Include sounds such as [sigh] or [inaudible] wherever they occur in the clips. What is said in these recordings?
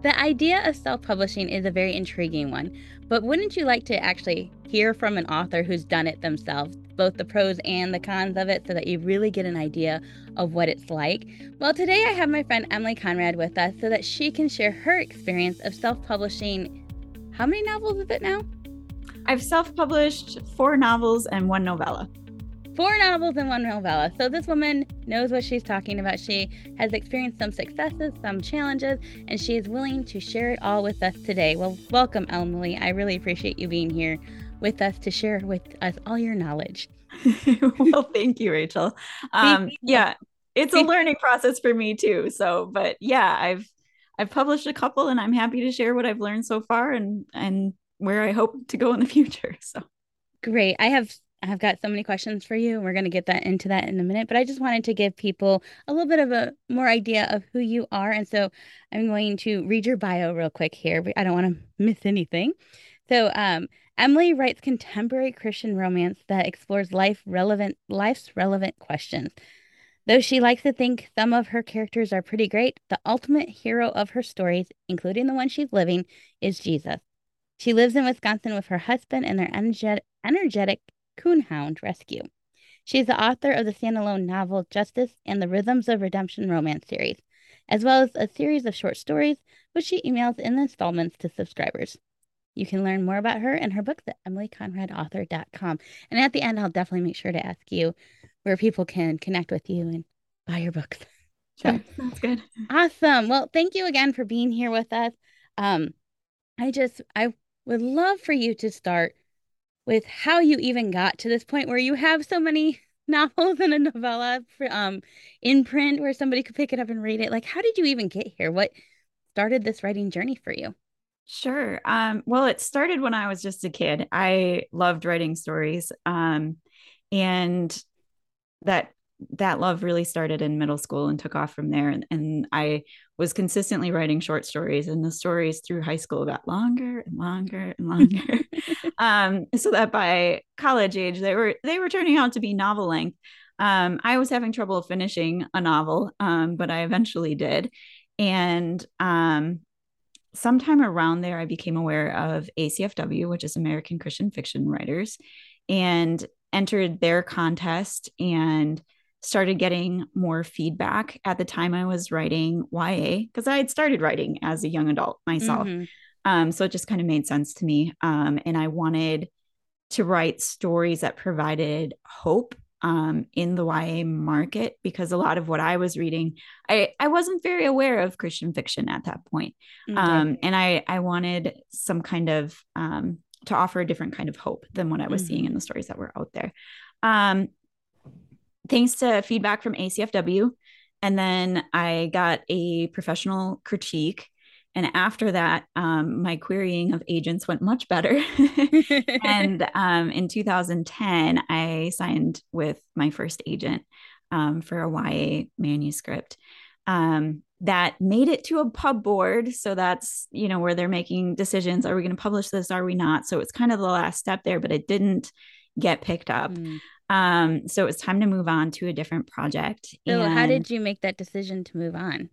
The idea of self publishing is a very intriguing one, but wouldn't you like to actually hear from an author who's done it themselves, both the pros and the cons of it, so that you really get an idea of what it's like? Well, today I have my friend Emily Conrad with us so that she can share her experience of self publishing. How many novels is it now? I've self published four novels and one novella four novels and one novella. So this woman knows what she's talking about. She has experienced some successes, some challenges, and she is willing to share it all with us today. Well, welcome, Emily. I really appreciate you being here with us to share with us all your knowledge. [laughs] well, thank you, Rachel. Um, yeah, it's a learning process for me too. So, but yeah, I've I've published a couple, and I'm happy to share what I've learned so far and and where I hope to go in the [laughs] future. So great. I have I've got so many questions for you. We're going to get that into that in a minute, but I just wanted to give people a little bit of a more idea of who you are. And so I'm going to read your bio real quick here. I don't want to miss anything. So, um, Emily writes contemporary Christian romance that explores life relevant life's relevant questions. Though she likes to think some of her characters are pretty great, the ultimate hero of her stories, including the one she's living, is Jesus. She lives in Wisconsin with her husband and their energetic, energetic Coonhound Rescue. She is the author of the standalone novel Justice and the Rhythms of Redemption romance series, as well as a series of short stories, which she emails in installments to subscribers. You can learn more about her and her books at emilyconradauthor.com. And at the end, I'll definitely make sure to ask you where people can connect with you and buy your books. [laughs] Sure, that's good. Awesome. Well, thank you again for being here with us. Um, I just, I would love for you to start with how you even got to this point where you have so many [laughs] novels and a novella for, um, in print where somebody could pick it up and read it. Like, how did you even get here? What started this writing journey for you? Sure. Um, well, it started when I was just a kid. I loved writing stories. Um, and that that love really started in middle school and took off from there. And, and I was consistently writing short stories, and the stories through high school got longer and longer and [laughs] longer. um, so that by college age, they were they were turning out to be novel length. Um, I was having trouble finishing a novel, um, but I eventually did. And um, sometime around there, I became aware of ACFW, which is American Christian Fiction Writers, and entered their contest and started getting more feedback at the time I was writing YA because I had started writing as a young adult myself. Mm-hmm. Um, so it just kind of made sense to me. Um, and I wanted to write stories that provided hope um, in the YA market because a lot of what I was reading, I, I wasn't very aware of Christian fiction at that point. Okay. Um, and I, I wanted some kind of um, to offer a different kind of hope than what I was mm-hmm. seeing in the stories that were out there. Um, thanks to feedback from ACFW. And then I got a professional critique. And after that, um, my querying of agents went much better. [laughs] and um, in 2010, I signed with my first agent um, for a YA manuscript um, that made it to a pub board. So that's, you know, where they're making decisions. Are we going to publish this? Are we not? So it's kind of the last step there, but it didn't get picked up. Mm. Um, so it was time to move on to a different project. So and, how did you make that decision to move on?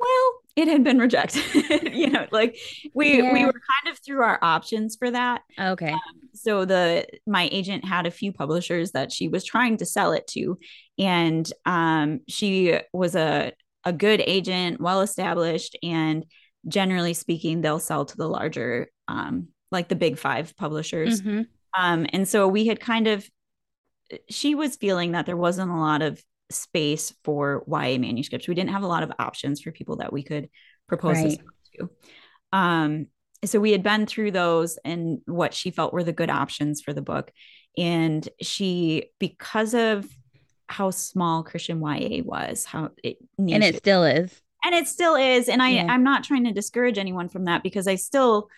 Well, it had been rejected. [laughs] you know, like we yeah. we were kind of through our options for that. Okay. Um, so the my agent had a few publishers that she was trying to sell it to, and um, she was a a good agent, well established, and generally speaking, they'll sell to the larger, um, like the big five publishers. Mm-hmm. Um, and so we had kind of she was feeling that there wasn't a lot of space for YA manuscripts. We didn't have a lot of options for people that we could propose right. this to. Um, so we had been through those and what she felt were the good options for the book. And she, because of how small Christian YA was, how it and it still is, and it still is. And I, yeah. I'm not trying to discourage anyone from that because I still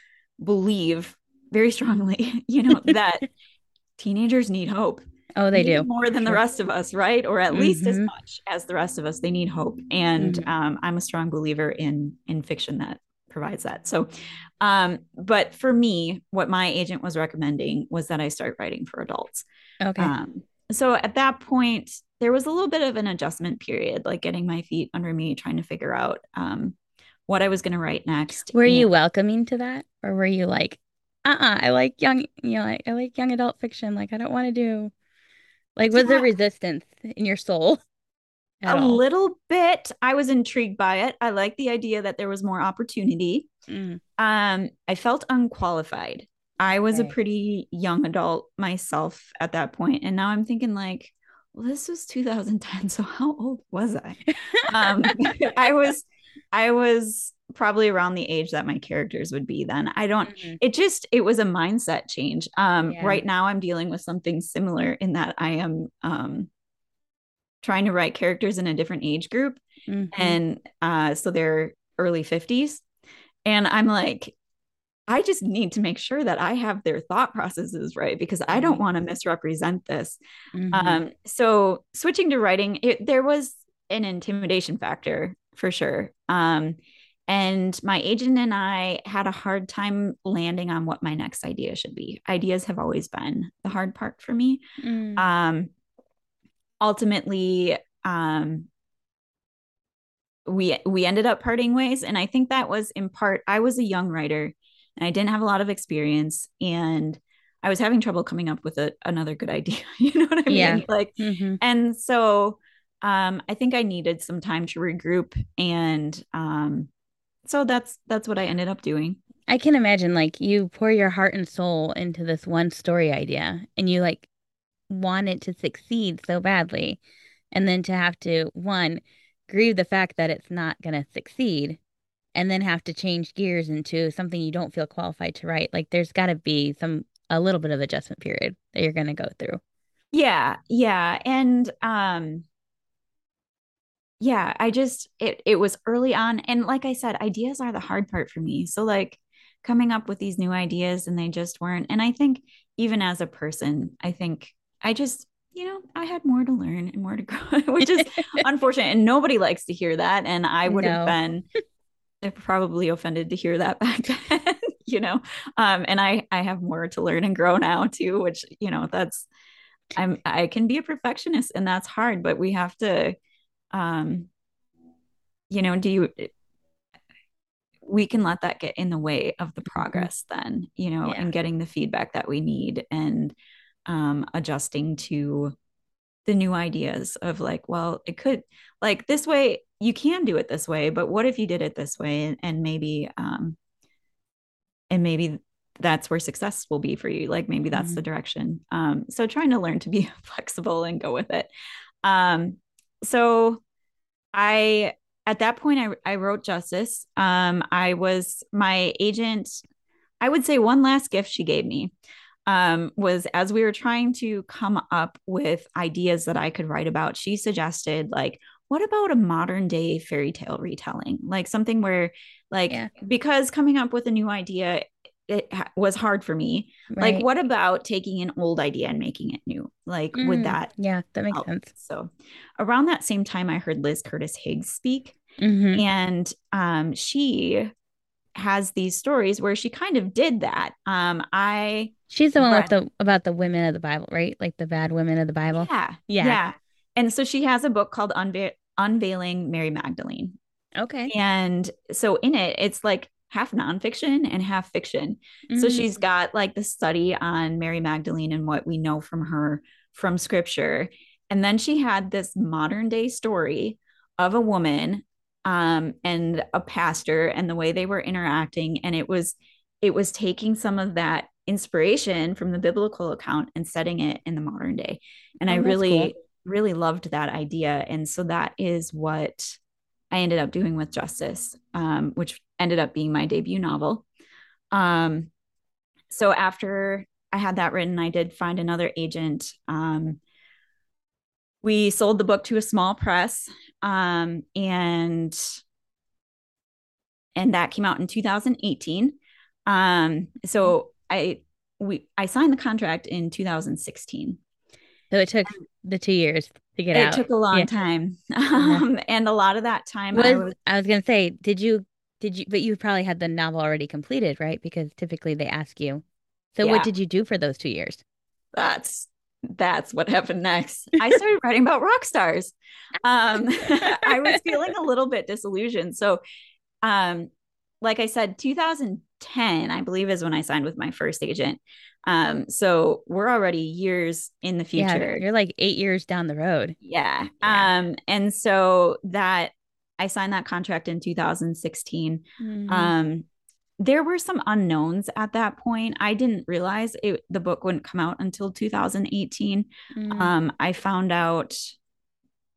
believe very strongly, [laughs] you know, that [laughs] teenagers need hope Oh, they do more than sure. the rest of us, right? Or at mm-hmm. least as mm-hmm. much as the rest of us. They need hope, and mm-hmm. um, I'm a strong believer in in fiction that provides that. So, um, but for me, what my agent was recommending was that I start writing for adults. Okay. Um, so at that point, there was a little bit of an adjustment period, like getting my feet under me, trying to figure out um, what I was going to write next. Were and- you welcoming to that? Or were you like, uh-uh, I like young, you know, like I like young adult fiction. Like I don't want to do like was there resistance in your soul? [laughs] A all? little bit. I was intrigued by it. I like the idea that there was more opportunity. Mm, Um, I felt unqualified. I was a pretty young adult myself at that point, and now I'm thinking like, well, this was 2010, so how old was I? [laughs] Um, [laughs] I was, I was probably around the age that my characters would be then. I don't. Mhm. It just it was a mindset change. Um, Yeah. right now I'm dealing with something similar in that I am um trying to write characters in a different age group Mhm. and uh so they're early 50s and i'm like i just need to make sure that i have their thought processes right because i don't want to misrepresent this Mhm. um so switching to writing it, there was an intimidation factor for sure um and my agent and i had a hard time landing on what my next idea should be ideas have always been the hard part for me Mm. um ultimately um we we ended up parting ways and i think that was in part i was a young writer and i didn't have a lot of experience and i was having trouble coming up with a, another good [laughs] idea you know what i mean Yeah. like Mhm. and so um i think i needed some time to regroup and um so that's that's what i ended up doing I can imagine like you pour your heart and soul into this one story idea and you like want it to succeed so badly. And then to have to, one, grieve the fact that it's not going to succeed and then have to change gears into something you don't feel qualified to write. Like there's got to be some, a little bit of adjustment period that you're going to go through. Yeah, yeah. And um yeah, I just it it was early on and like I said, ideas are the hard part for me. So like coming up with these new ideas and they just weren't. And I think even as a person, I think I just, you know, I had more to learn and more to [laughs] grow, which is [laughs] unfortunate and nobody likes to hear that and I would have been probably offended to hear that [laughs] back then, you know. Um and I I have more to learn and grow now too, which, you know, that's I'm I can be a perfectionist and that's hard, but we have to um you know, do you we can let that get in the way of the progress then, you know, Yeah. and getting the feedback that we need and um adjusting to the new ideas of like, well, it could like this way, you can do it this way, but what if you did it this way and, and maybe um and maybe that's where success will be for you. Like maybe that's the direction. Um, so trying to learn to be [laughs] flexible and go with it. Um, so I at that point I, I wrote justice. Um, I was my agent, I would say one last gift she gave me um, was as we were trying to come up with ideas that I could write about, she suggested like, what about a modern day fairy tale retelling? Like something where like Yeah. because coming up with a new idea it ha- was hard for me. Right. Like what about taking an old idea and making it new? Like would Mm, that Yeah, that makes help? sense. So around that same time I heard Liz Curtis Higgs speak hmm and um she has these stories where she kind of did that. Um I She's the one with the about the women of the Bible, right? Like the bad women of the Bible. yeah, Yeah. yeah. And so she has a book called Unve- Unveiling Mary Magdalene. Okay. And so in it it's like half nonfiction and half fiction. So Mhm. she's got like the study on Mary Magdalene and what we know from her from scripture. And then she had this modern day story of a woman um, and a pastor and the way they were interacting. And it was it was taking some of that inspiration from the biblical account and setting it in the modern day. And Oh, I really, cool. really loved that idea. And so that is what I ended up doing with Justice, um, which ended up being my debut novel. Um, so after I had that written, I did find another agent. Um, we sold the book to a small press, um, and and that came out in 2018. Um, so I we I signed the contract in 2016. So it took the two years to get It out. It took a long Yeah. time, um, [laughs] and a lot of that time I Was was I was gonna say, did you did you but you probably had the novel already completed, right? Because typically they ask you. So Yeah. what did you do for those two years? that's that's what happened next. I [laughs] started writing about rock stars. Um, [laughs] I was feeling a little bit disillusioned. So um, like I said, 2010, I believe, is when I signed with my first agent. Um, so we're already years in the future. Yeah, you're like eight years down the road. Yeah. yeah. Um, and so that I signed that contract in 2016. Mm-hmm. Um, there were some unknowns at that point. I didn't realize it, the book wouldn't come out until 2018. Mm-hmm. Um, I found out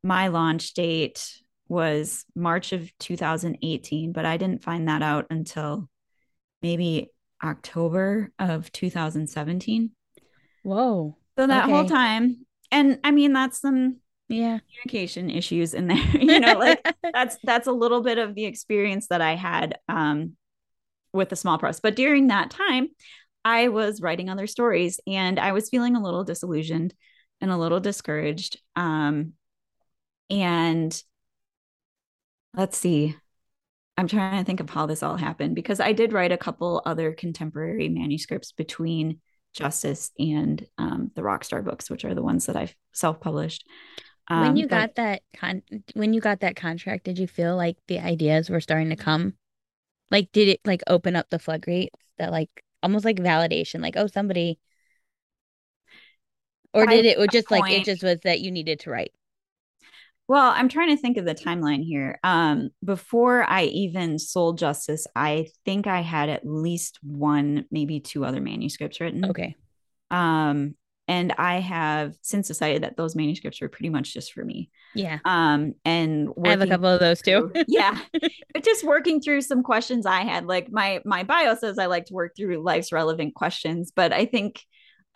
my launch date was March of 2018, but I didn't find that out until maybe October of 2017. Whoa. So that okay. whole time, and I mean, that's some yeah. communication issues in there [laughs] you know like [laughs] that's that's a little bit of the experience that i had um with the small press. But during that time i was writing other stories and i was feeling a little disillusioned and a little discouraged um and let's see. I'm trying to think of how this all happened because i did write a couple other contemporary manuscripts between justice and um, the rockstar books which are the ones that i've self-published um, when you but, got that con when you got that contract did you feel like the ideas were starting to come like did it like open up the floodgates that like almost like validation like oh somebody or did it just point, like it just was that you needed to write well, I'm trying to think of the timeline here. Um, before I even sold Justice, I think I had at least one, maybe two other manuscripts written. Okay. Um, and I have since decided that those manuscripts were pretty much just for me. Yeah. Um, and I have a couple of those too. [laughs] yeah, just working through some questions I had. Like my my bio says I like to work through life's relevant questions, but I think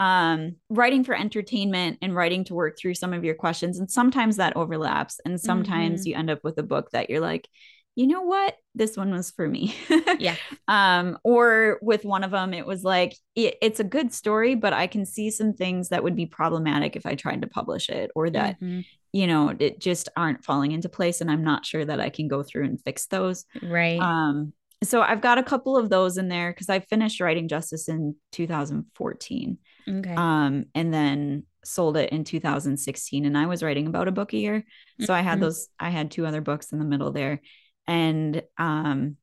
um, writing for entertainment and writing to work through some of your questions. And sometimes that overlaps. And sometimes mm-hmm. you end up with a book that you're like, you know what? This one was for me. [laughs] yeah. Um, or with one of them, it was like, it, it's a good story, but I can see some things that would be problematic if I tried to publish it or that, mm-hmm. you know, it just aren't falling into place. And I'm not sure that I can go through and fix those. Right. Um, so I've got a couple of those in there because I finished writing Justice in 2014. Okay. Um, and then sold it in 2016. And I was writing about a book a year. So. I had mm-hmm. those, I had two other books in the middle there. And um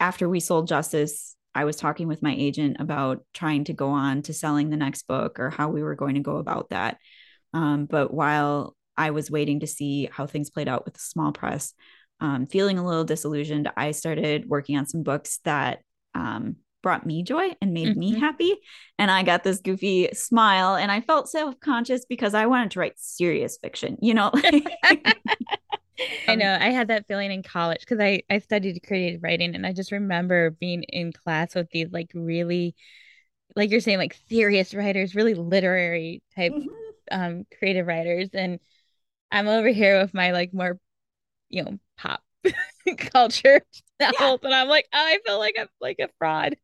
after we sold Justice, I was talking with my agent about trying to go on to selling the next book or how we were going to go about that. Um, but while I was waiting to see how things played out with the small press, um, feeling a little disillusioned, I started working on some books that um, brought me joy and made mm-hmm. me happy. And I got this goofy smile and I felt self conscious because I wanted to write serious fiction, you know? [laughs] [laughs] I know. I had that feeling in college because I, I studied creative writing and I just remember being in class with these like really, like you're saying, like serious writers, really literary type mm-hmm. um creative writers. And I'm over here with my like more, you know, pop [laughs] culture yeah. and I'm like, oh, I feel like I'm like a fraud.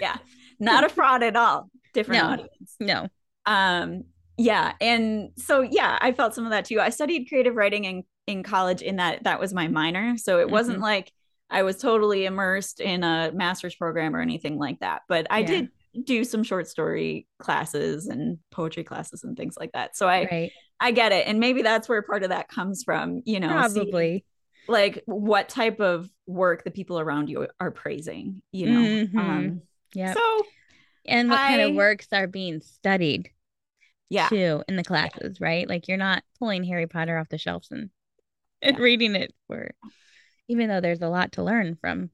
yeah. [laughs] Not a fraud at all. Different no. audience. No. Um, yeah. And so yeah, I felt some of that too. I studied creative writing in, in college in that that was my minor. So it mm-hmm. wasn't like I was totally immersed in a master's program or anything like that. But I yeah. did do some short story classes and poetry classes and things like that. So I right. I get it. And maybe that's where part of that comes from, you know. Probably like what type of work the people around you are praising, you know. Mm-hmm. Um yeah. So and what I, kind of works are being studied yeah too in the classes, right? Like you're not pulling Harry Potter off the shelves and, [laughs] and yeah. reading it for even though there's a lot to learn from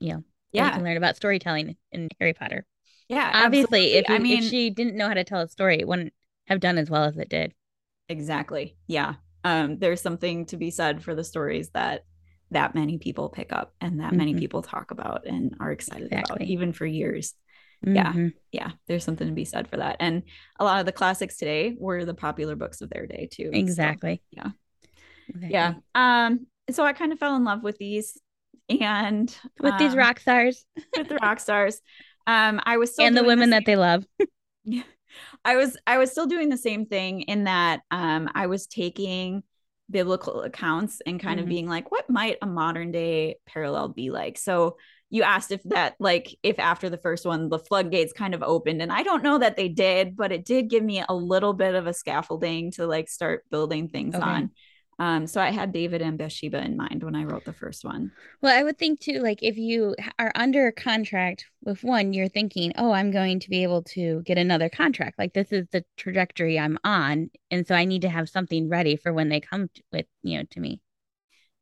you know, yeah. you can learn about storytelling in Harry Potter. Yeah. Obviously, if you, I mean if she didn't know how to tell a story, it wouldn't have done as well as it did. Exactly. Yeah um, there's something to be said for the stories that that many people pick up and that mm-hmm. many people talk about and are excited exactly. about even for years mm-hmm. yeah yeah there's something to be said for that and a lot of the classics today were the popular books of their day too exactly so, yeah exactly. yeah um so i kind of fell in love with these and with um, these rock stars with the rock stars um i was still and the women the that they love yeah [laughs] [laughs] I was I was still doing the same thing in that um, I was taking biblical accounts and kind mm-hmm. of being like, what might a modern day parallel be like? So you asked if that like if after the first one the floodgates kind of opened and i don't know that they did but it did give me a little bit of a scaffolding to like start building things okay. on Um, so I had David and Bathsheba in mind when I wrote the first one. Well, I would think too, like if you are under contract with one, you're thinking, oh, I'm going to be able to get another contract. Like this is the trajectory I'm on. And so I need to have something ready for when they come to, with, you know, to me.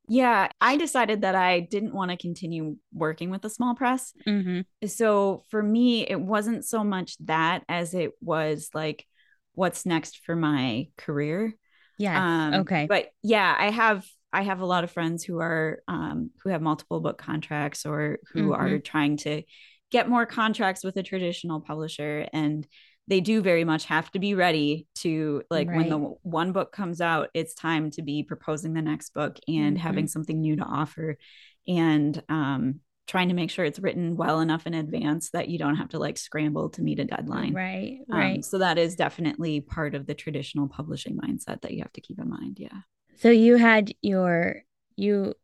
Yeah, I decided that I didn't want to continue working with the small press. Mm-hmm. So for me, it wasn't so much that as it was like, what's next for my career. Yeah. Um, okay. But yeah, I have I have a lot of friends who are um, who have multiple book contracts or who Mhm. are trying to get more contracts with a traditional publisher and they do very much have to be ready to like when the one book comes out it's time to be proposing the next book and Mhm. having something new to offer and um, trying to make sure it's written well enough in advance that you don't have to like scramble to meet a deadline Right. um, Right. so that is definitely part of the traditional publishing mindset that you have to keep in mind. Yeah. So you had your you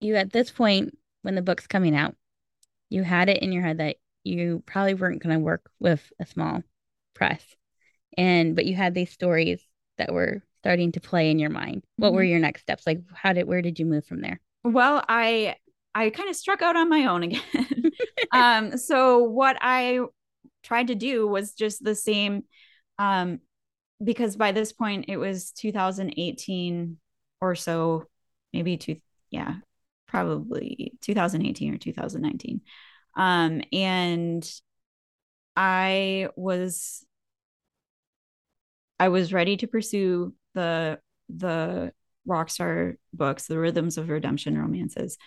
you at this point when the book's coming out, you had it in your head that you probably weren't going to work with a small press. And but you had these stories that were starting to play in your mind. What were Mhm. your next steps? Like how did where did you move from there? Well, I I kind of struck out on my own again. [laughs] [laughs] um, so what I tried to do was just the same, um, because by this point it was 2018 or so, maybe two, yeah, probably 2018 or 2019. Um, and I was I was ready to pursue the the Rockstar books, the Rhythms of Redemption romances.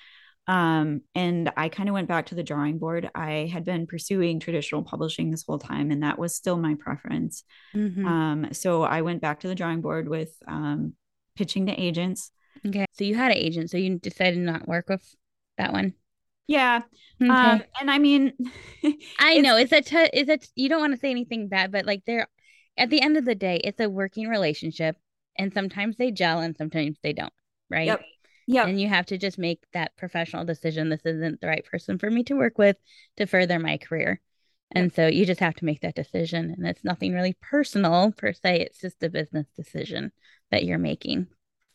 Um, and I kind of went back to the drawing board. I had been pursuing traditional publishing this whole time, and that was still my preference. Mhm. Um, so I went back to the drawing board with um, pitching to agents. Okay. So you had an agent, so you decided not work with that one. Yeah. Okay. Um, and I mean, [laughs] I know it's a t- it's a t- you don't want to say anything bad, but like they're at the end of the day, it's a working relationship, and sometimes they gel and sometimes they don't, right? Yep. Yep. And you have to just make that professional decision. This isn't the right person for me to work with to further my career. And so you just have to make that decision. And it's nothing really personal per se. It's just a business decision that you're making.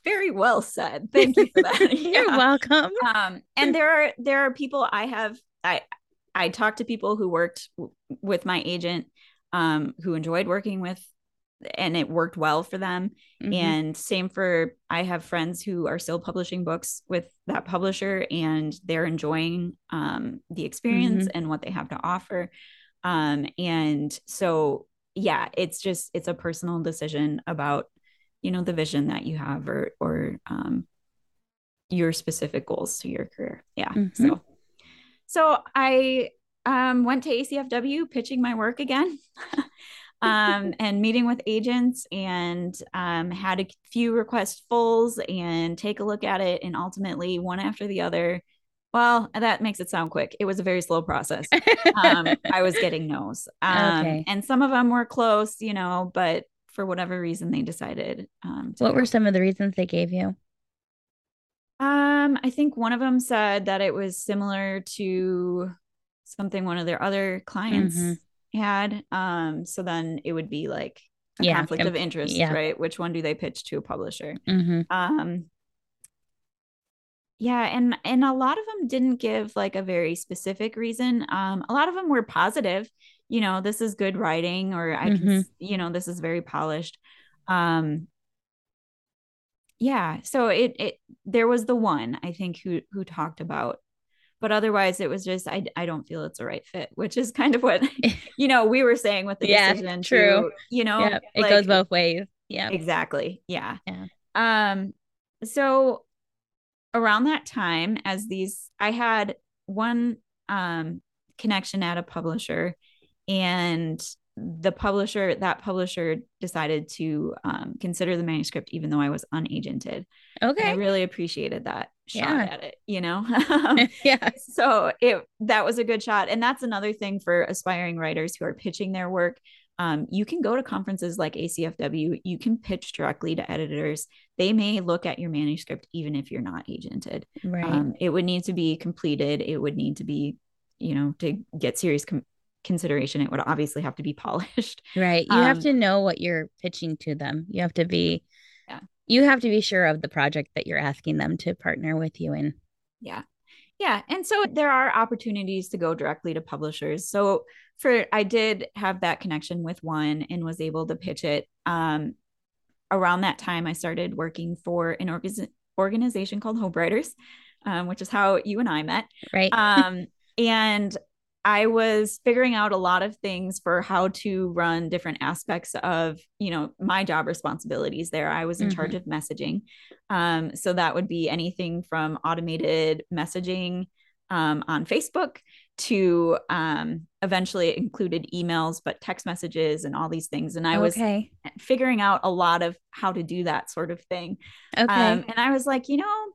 Very well said. Thank you for that. [laughs] You're Yeah. welcome. um and there are there are people i have i i talked to people who worked w- with my agent um who enjoyed working with and it worked well for them Mhm. and same for i have friends who are still publishing books with that publisher and they're enjoying um the experience and what they have to offer um and so yeah it's just it's a personal decision about you know the vision that you have or or um your specific goals to your career. Yeah. Mhm. So so I um went to ACFW pitching my work again. [laughs] um and meeting with agents and um had a few request fulls and take a look at it and ultimately one after the other well that makes it sound quick it was a very slow process um i was getting no's um Okay. and some of them were close you know but for whatever reason they decided um what were some of the reasons they gave you? Um, I think one of them said that it was similar to something one of their other clients Mhm. Had. Um, so then it would be like a Yeah, conflict of interest, yeah. right? Which one do they pitch to a publisher? hmm Um, yeah, and and a lot of them didn't give like a very specific reason. Um, a lot of them were positive. You know, this is good writing, or I can, Mhm. s- you know, this is very polished. Um, yeah, so it it there was the one I think who who talked about, but otherwise it was just I I don't feel it's a right fit, which is kind of what [laughs] you know we were saying with the Yeah, decision. true. To, you know, yeah, it like- goes both ways. Yeah. Exactly. Yeah. Yeah. Um, so around that time, as these, I had one um connection at a publisher, and the publisher, that publisher decided to um, consider the manuscript, even though I was unagented. And I really appreciated that shot Yeah. at it, you know? [laughs] [laughs] yeah. so it that was a good shot and that's another thing for aspiring writers who are pitching their work um, you can go to conferences like acfw you can pitch directly to editors they may look at your manuscript even if you're not agented Right. um, it would need to be completed it would need to be you know to get serious com- consideration it would obviously have to be [laughs] polished right. You have um, to know what you're pitching to them. You have to be. You have to be sure of the project that you're asking them to partner with you in. Yeah. Yeah. And so there are opportunities to go directly to publishers. So for I did have that connection with one and was able to pitch it. Um, around that time, I started working for an org- organization called Hope Writers, um, which is how you and I met. Right. Um, and I was figuring out a lot of things for how to run different aspects of, you know, my job responsibilities there. I was in mm-hmm. charge of messaging. Um, so that would be anything from automated messaging um, on Facebook to um, eventually included emails, but text messages and all these things. And I was figuring out a lot of how to do that sort of thing. Okay. Um, and I was like, you know,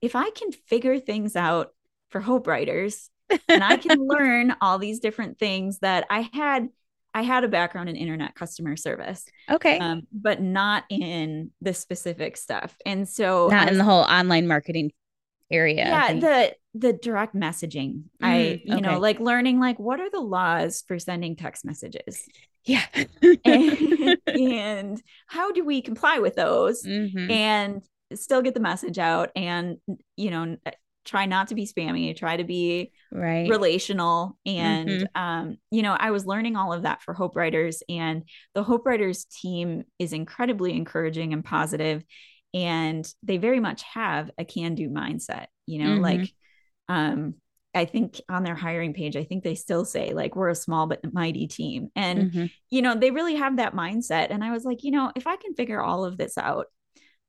if I can figure things out for Hope Writers, and I can learn all these different things that I had. I had a background in internet customer service. Okay. Um, but not in the specific stuff. And so not in the whole online marketing area. Yeah, the the direct messaging. Mm, I, you okay. know, like learning like what are the laws for sending text messages? Yeah. [laughs] and, [laughs] and, how do we comply with those mm-hmm. and still get the message out and you know try not to be spammy try to be right relational and mm-hmm. um you know i was learning all of that for hope writers and the hope writers team is incredibly encouraging and positive and they very much have a can do mindset you know mm-hmm. like um I think on their hiring page, I think they still say like we're a small but mighty team. And mm-hmm. you know, they really have that mindset. And I was like, you know, if I can figure all of this out,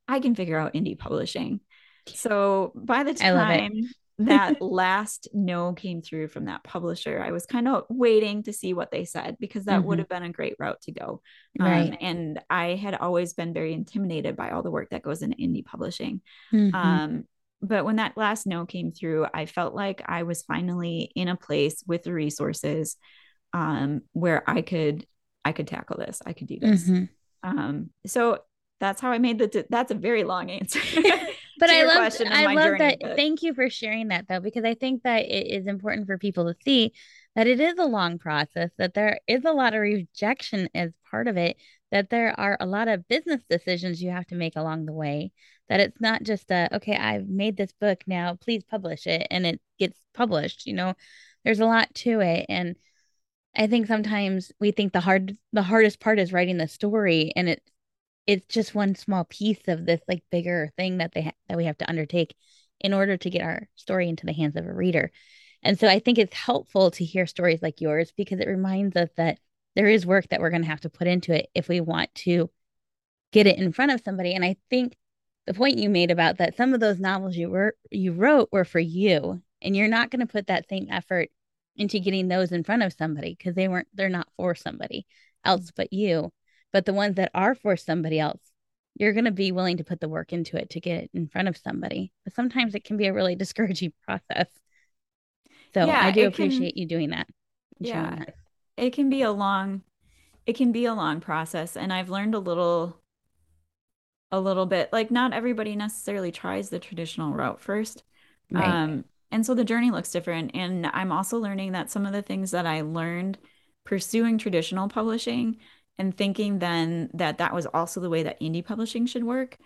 I can figure out indie publishing. So by the time that [laughs] last no came through from that publisher, I was kind of waiting to see what they said because that mm-hmm. would have been a great route to go. Um, right. Um, and I had always been very intimidated by all the work that goes into indie publishing. Mm-hmm. Um, but when that last no came through, I felt like I was finally in a place with the resources um, where I could I could tackle this. I could do this. Mm-hmm. Um, so that's how I made the. That's a very long answer. [laughs] but I love. I love journey, that. But... Thank you for sharing that though, because I think that it is important for people to see that it is a long process. That there is a lot of rejection as part of it. That there are a lot of business decisions you have to make along the way. That it's not just a okay. I've made this book now. Please publish it, and it gets published. You know, there's a lot to it, and I think sometimes we think the hard the hardest part is writing the story, and it it's just one small piece of this like bigger thing that they ha- that we have to undertake in order to get our story into the hands of a reader. And so I think it's helpful to hear stories like yours because it reminds us that there is work that we're going to have to put into it if we want to get it in front of somebody. And I think the point you made about that some of those novels you were you wrote were for you and you're not going to put that same effort into getting those in front of somebody because they weren't they're not for somebody else but you but the ones that are for somebody else, you're going to be willing to put the work into it to get it in front of somebody. But sometimes it can be a really [laughs] discouraging process. So yeah, I do appreciate can, you doing that. Yeah. That. It can be a long it can be a long process and I've learned a little a little bit like not everybody necessarily tries the traditional route first. Right. Um and so the journey looks different and I'm also learning that some of the things that I learned pursuing traditional publishing and thinking then that that was also the way that indie publishing should work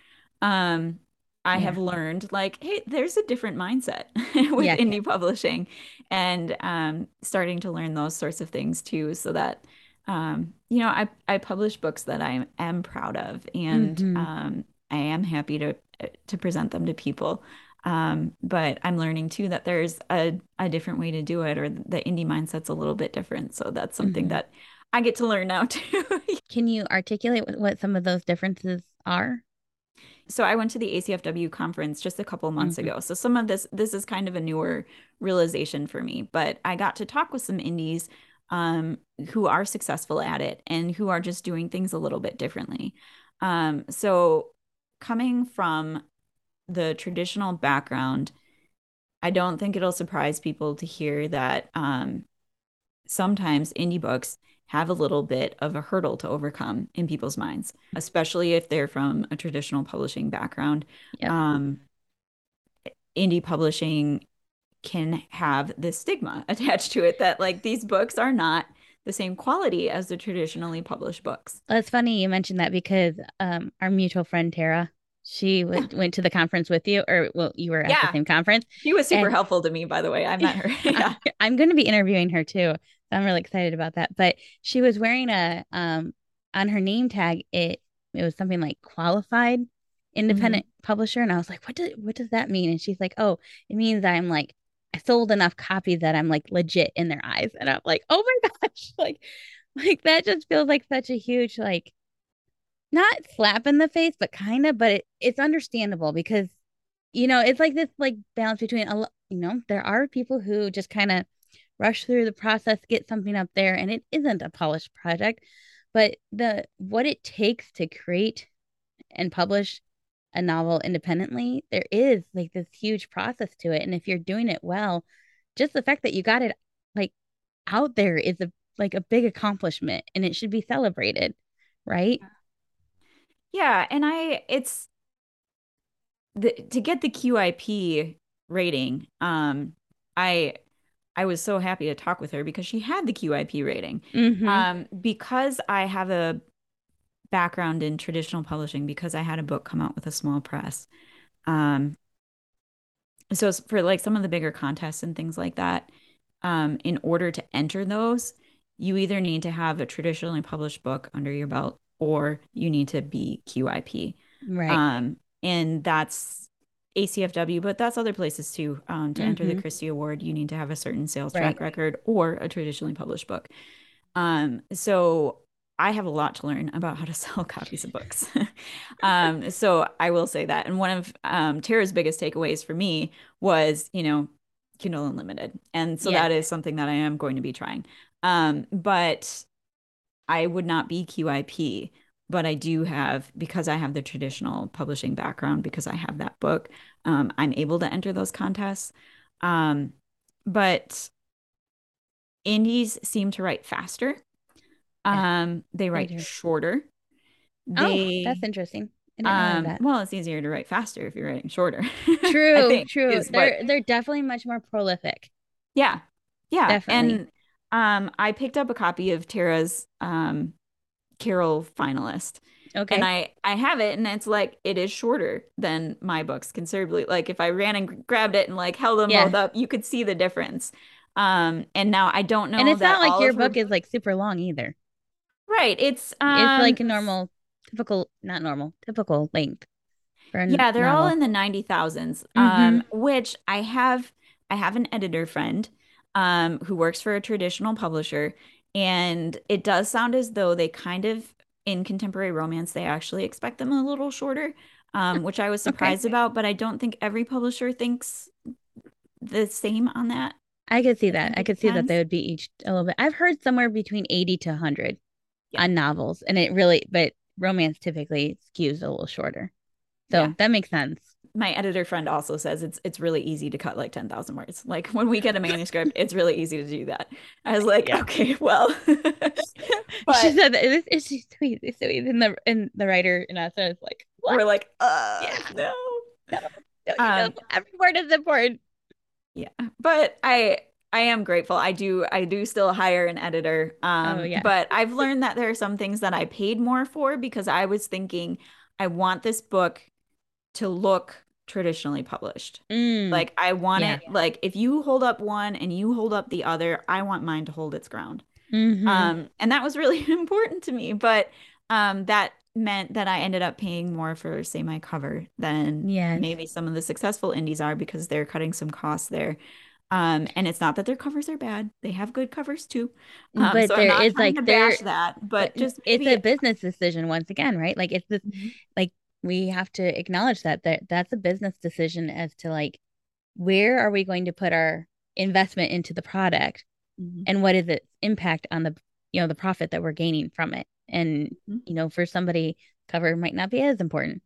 um i yeah. have learned like hey there's a different mindset [laughs] with yeah, indie yeah. publishing and um starting to learn those sorts of things too so that um you know i i publish books that i am proud of and mm-hmm. um i am happy to to present them to people um, but I'm learning too that there's a, a different way to do it, or the indie mindset's a little bit different. So that's something mm-hmm. that I get to learn now [laughs] too. Can you articulate what some of those differences are? So I went to the ACFW conference just a couple months mm-hmm. ago. So some of this this is kind of a newer realization for me, but I got to talk with some indies um, who are successful at it and who are just doing things a little bit differently. Um, so coming from the traditional background, I don't think it'll surprise people to hear that um, sometimes indie books have a little bit of a hurdle to overcome in people's minds, especially if they're from a traditional publishing background. Yep. Um, indie publishing can have this stigma [laughs] attached to it that like these books are not the same quality as the traditionally published books. That's funny you mentioned that because um, our mutual friend Tara, She [laughs] went, went to the conference with you, or well, you were at yeah. the same conference. She was super and helpful to me, by the way. I met [laughs] her. yeah. I'm going to be interviewing her too. I'm really excited about that. But she was wearing a um on her name tag. It it was something like qualified independent mm-hmm. publisher, and I was like, what does what does that mean? And she's like, oh, it means I'm like I sold enough copies that I'm like legit in their eyes, and I'm like, oh my [laughs] gosh, like like that just feels like such a huge like not slap in the face, but kind of, but it, it's understandable because you know it's like this like balance between a you know there are people who just kind of rush through the process, get something up there, and it isn't a polished project, but the what it takes to create and publish a novel independently, there is like this huge process to it, and if you're doing it well, just the fact that you got it like out there is a like a big accomplishment, and it should be celebrated, right? Yeah, and I it's the to get the QIP rating. Um, I I was so happy to talk with her because she had the QIP rating. Mm-hmm. Um, because I have a background in traditional publishing, because I had a book come out with a small press. Um, so for like some of the bigger contests and things like that, um, in order to enter those, you either need to have a traditionally published book under your belt or you need to be QIP. Right. Um, and that's ACFW, but that's other places too. Um, to mm-hmm. enter the mm-hmm. Award, you need to have a certain sales right. track record or a traditionally published book. Um, so I have a lot to learn about how to [laughs] sell copies of books. [laughs] um, so I will say that. And one of um, Tara's biggest takeaways for me was, you know, Kindle Unlimited. And so yeah. that is something that I am going to be trying. Um, but I would not be QIP, but I do have, because I have the traditional publishing background, because I have that book, um, I'm able to enter those contests. Um, but indies seem to write faster. Um, they write shorter. Oh, they, oh, that's interesting. Um, that. Well, it's easier to write faster if you're writing shorter. [laughs] True, true. They're what, they're definitely much more prolific. Yeah, yeah, definitely. and um, I picked up a copy of Tara's um, Carol finalist. Okay. And I I have it and it's like it is shorter than my books considerably. Like if I ran and grabbed it and like held them yeah. both up, you could see the difference. Um and now I don't know And it's not like your book her... is like super long either. Right. It's um It's like a normal typical not normal, typical length. yeah, they're novel. all in the 90,000s. Mm-hmm. Um which I have I have an editor friend um, who works for a traditional publisher. And it does sound as though they kind of, in contemporary romance, they actually expect them a little shorter, um, [laughs] which I was surprised okay. about. But I don't think every publisher thinks the same on that. I could see that. I could see that they would be each a little bit. I've heard somewhere between 80 to 100 yeah. on novels. And it really, but romance typically skews a little shorter. So yeah. that makes sense my editor friend also says it's it's really easy to cut like 10,000 words. Like when we get a manuscript, it's really easy to do that. I was like, yeah. okay, well. [laughs] but, she said that it's, it's just sweet. It's sweet. And the and the writer and us is like, what? we're like, uh yeah. no. No, no um, every word is important. Yeah. But I I am grateful. I do I do still hire an editor. Um oh, yeah. but I've learned that there are some things that I paid more for because I was thinking I want this book to look traditionally published. Mm, like I want yeah. it like if you hold up one and you hold up the other, I want mine to hold its ground. Mm-hmm. Um and that was really [laughs] important to me, but um that meant that I ended up paying more for say my cover than yes. maybe some of the successful indies are because they're cutting some costs there. Um, and it's not that their covers are bad; they have good covers too. Um, but so there is like there that, but, but just it's a business decision once again, right? Like it's this, mm-hmm. like we have to acknowledge that that that's a business decision as to like where are we going to put our investment into the product mm-hmm. and what is its impact on the you know the profit that we're gaining from it and mm-hmm. you know for somebody cover might not be as important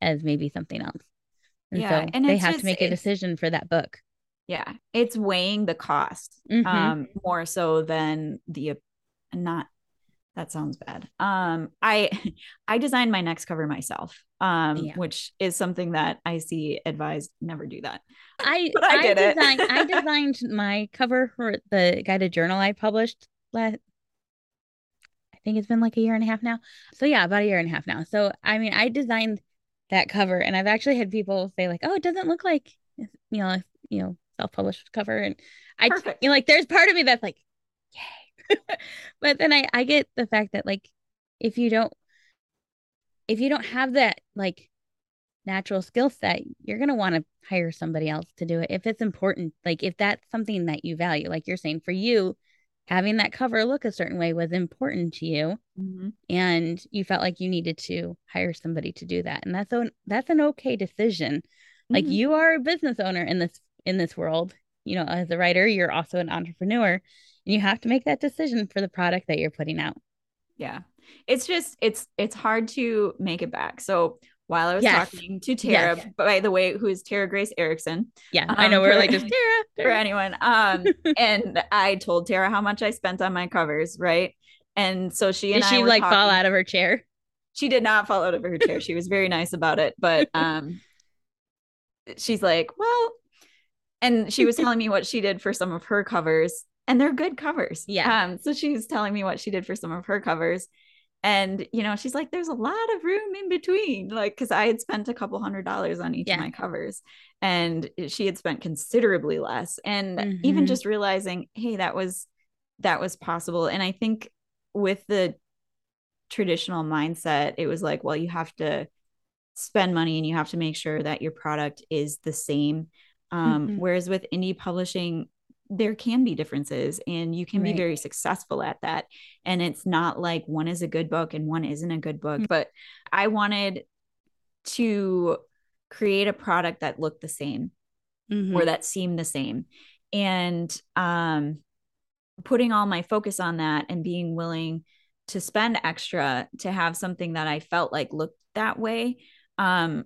as maybe something else and yeah so and they have just, to make a decision for that book yeah it's weighing the cost mm-hmm. um more so than the not that sounds bad. Um, I [laughs] I designed my next cover myself, um, yeah. which is something that I see advised never do that. I [laughs] but I, I did designed, it. I [laughs] designed my cover for the guided journal I published last. I think it's been like a year and a half now. So yeah, about a year and a half now. So I mean, I designed that cover. And I've actually had people say like, "Oh, it doesn't look like you know, you know, self-published cover." And I, Perfect. you know, like, there's part of me that's like, "Yay!" [laughs] but then I, I get the fact that like, if you don't, if you don't have that like natural skill set, you're gonna want to hire somebody else to do it if it's important. Like, if that's something that you value, like you're saying, for you, having that cover look a certain way was important to you Mhm. and you felt like you needed to hire somebody to do that and that's an that's an okay decision like Mhm. you are a business owner in this in this world you know as a writer you're also an entrepreneur you have to make that decision for the product that you're putting out Yeah. It's just it's it's hard to make it back. So while I was Yes. talking to Tara, Yes. by the way, who is Tara Grace Ericson, yeah i know Um, we're for- like just [laughs] Tara, for anyone. Um, [laughs] and I told Tara how much I spent on my covers, right? And so she and did I she like fall out of her chair She did not fall out of her chair. She was very nice about it, but [laughs] um, she's like, well, and she was telling me what she did for some of her covers, and they're good covers. Yeah. Um, so she's telling me what she did for some of her covers. And you know, she's like, there's a lot of room in between, like, because I had spent a couple hundred dollars on each Yeah. of my covers, and she had spent considerably less. And even Mhm. just realizing, hey, that was that was possible. And I think with the traditional mindset, it was like, well, you have to spend money and you have to make sure that your product is the same. Um, Mhm. Whereas with indie publishing, there can be differences and you can be very successful at that. And it's not like one is a good book and one isn't a good book. Mm. But I wanted to create a product that looked the same Mhm. or that seemed the same. And um, putting all my focus on that and being willing to spend extra to have something that I felt like looked that way. Um,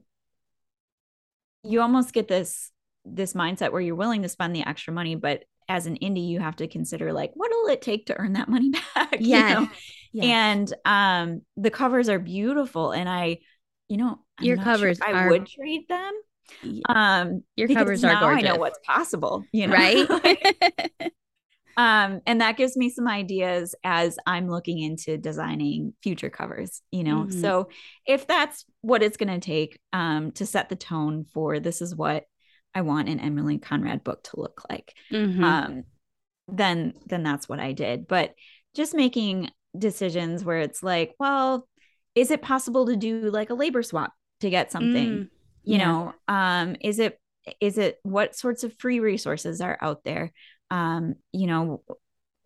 you almost get this this mindset where you're willing to spend the extra money, but as an indie, you have to consider like, what will it take to earn that money [laughs] back? you know? Yes. And um, the covers are beautiful, and I, you know, I'm Your not sure covers I are- would trade them. Um, Your covers are now I know what's possible, you know, right [laughs] Like, [laughs] um, and that gives me some ideas as I'm looking into designing future covers, you know. Mhm. So if that's what it's going to take um, to set the tone for this is what I want an Emily Conrad book to look like, Mhm. um, then then that's what I did. But just making decisions where it's like, well, is it possible to do like a labor swap to get something? Mm, you yeah. know um is it is it what sorts of free resources are out there um you know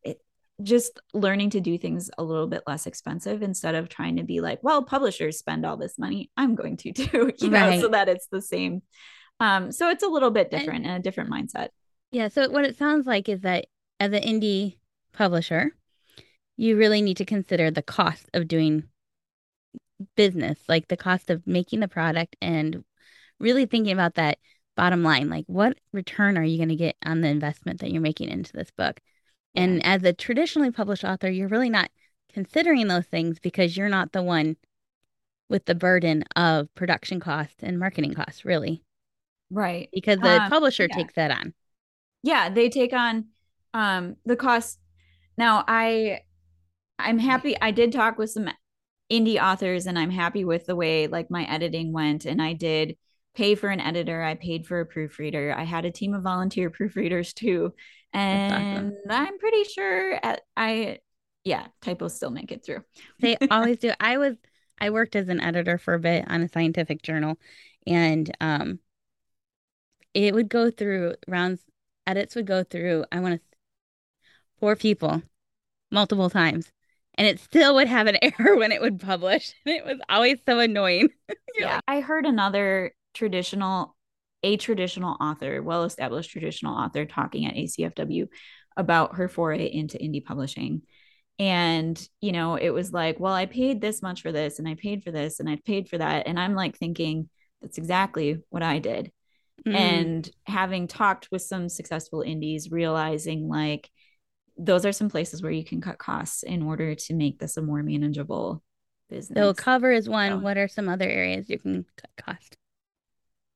it, just learning to do things a little bit less expensive instead of trying to be like well publishers spend all this money i'm going to do, [laughs] you know so that it's the same um so it's a little bit different and a different mindset Yeah, so what it sounds like is that as an indie publisher, you really need to consider the cost of doing business, like the cost of making the product and really thinking about that bottom line. Like, what return are you going to get on the investment that you're making into this book? And as a traditionally published author, you're really not considering those things because you're not the one with the burden of production costs and marketing costs, really, right because the Um, publisher yeah. takes that on. yeah they take on um the cost now i i'm happy i did talk with some indie authors and i'm happy with the way like my editing went and i did pay for an editor i paid for a proofreader i had a team of volunteer [laughs] proofreaders too That's awesome. and [laughs] i'm pretty sure at, i yeah typos still make it through They [laughs] always do. I was I worked as an editor for a bit on a scientific journal and um it would go through rounds edits would go through I want to four people multiple times and it still would have an [laughs] error when it would publish. And [laughs] it was always so annoying. [laughs] Yeah i heard another traditional a traditional author well established traditional author talking at acfw about her foray into indie publishing and you know it was like well i paid this much for this and i paid for this and i paid for that and i'm like thinking that's exactly what i did Mm. and having talked with some successful indies realizing like those are some places where you can cut costs in order to make this a more manageable business so cover is one. So- What are some other areas you can cut cost?